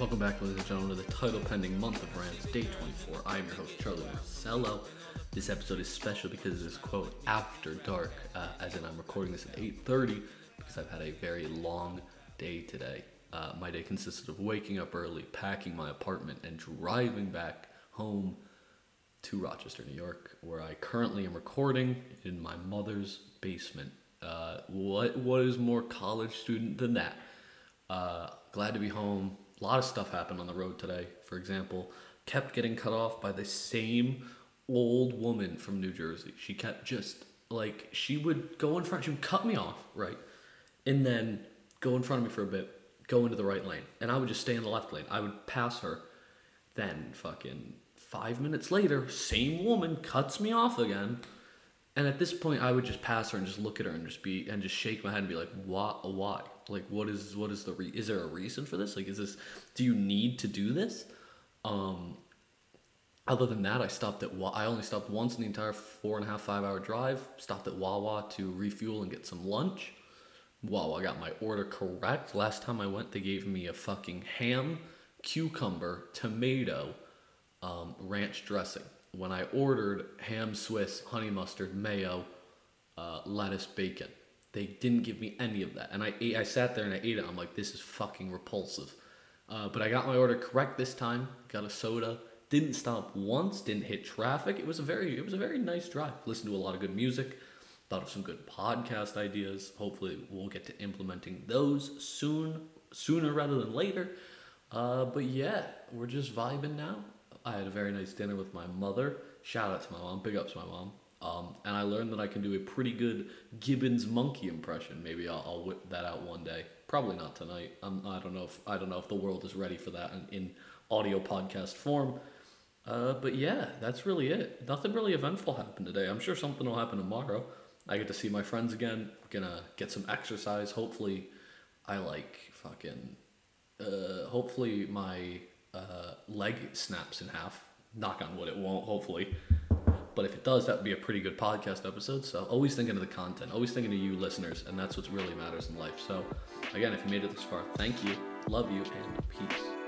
Welcome back, ladies and gentlemen, to the title pending month of rants, day 24. I am your host, Charlie Marcello. This episode is special because it is quote after dark, uh, as in I'm recording this at 8:30 because I've had a very long day today. Uh, my day consisted of waking up early, packing my apartment, and driving back home to Rochester, New York, where I currently am recording in my mother's basement. Uh, what what is more college student than that? Uh, glad to be home. A lot of stuff happened on the road today. For example, kept getting cut off by the same old woman from New Jersey. She kept just like she would go in front. She would cut me off, right, and then go in front of me for a bit, go into the right lane, and I would just stay in the left lane. I would pass her. Then fucking five minutes later, same woman cuts me off again. And at this point, I would just pass her and just look at her and just be and just shake my head and be like, "Why? Why? Like, what is what is the re- is there a reason for this? Like, is this? Do you need to do this?" Um. Other than that, I stopped at I only stopped once in the entire four and a half five hour drive. Stopped at Wawa to refuel and get some lunch. Wawa got my order correct. Last time I went, they gave me a fucking ham, cucumber, tomato, um, ranch dressing. When I ordered ham Swiss, honey mustard, mayo, uh, lettuce, bacon, they didn't give me any of that. And I ate, I sat there and I ate it. I'm like, this is fucking repulsive. Uh, but I got my order correct this time. Got a soda. Didn't stop once. Didn't hit traffic. It was a very, it was a very nice drive. Listened to a lot of good music. Thought of some good podcast ideas. Hopefully, we'll get to implementing those soon, sooner rather than later. Uh, but yeah, we're just vibing now. I had a very nice dinner with my mother. Shout out to my mom. Big ups to my mom. Um, and I learned that I can do a pretty good Gibbons monkey impression. Maybe I'll, I'll whip that out one day. Probably not tonight. I'm, I don't know if I don't know if the world is ready for that in, in audio podcast form. Uh, but yeah, that's really it. Nothing really eventful happened today. I'm sure something will happen tomorrow. I get to see my friends again. Gonna get some exercise. Hopefully, I like fucking. Uh, hopefully my uh, leg snaps in half. Knock on wood, it won't. Hopefully, but if it does, that would be a pretty good podcast episode. So always thinking of the content, always thinking of you listeners, and that's what really matters in life. So again, if you made it this far, thank you, love you, and peace.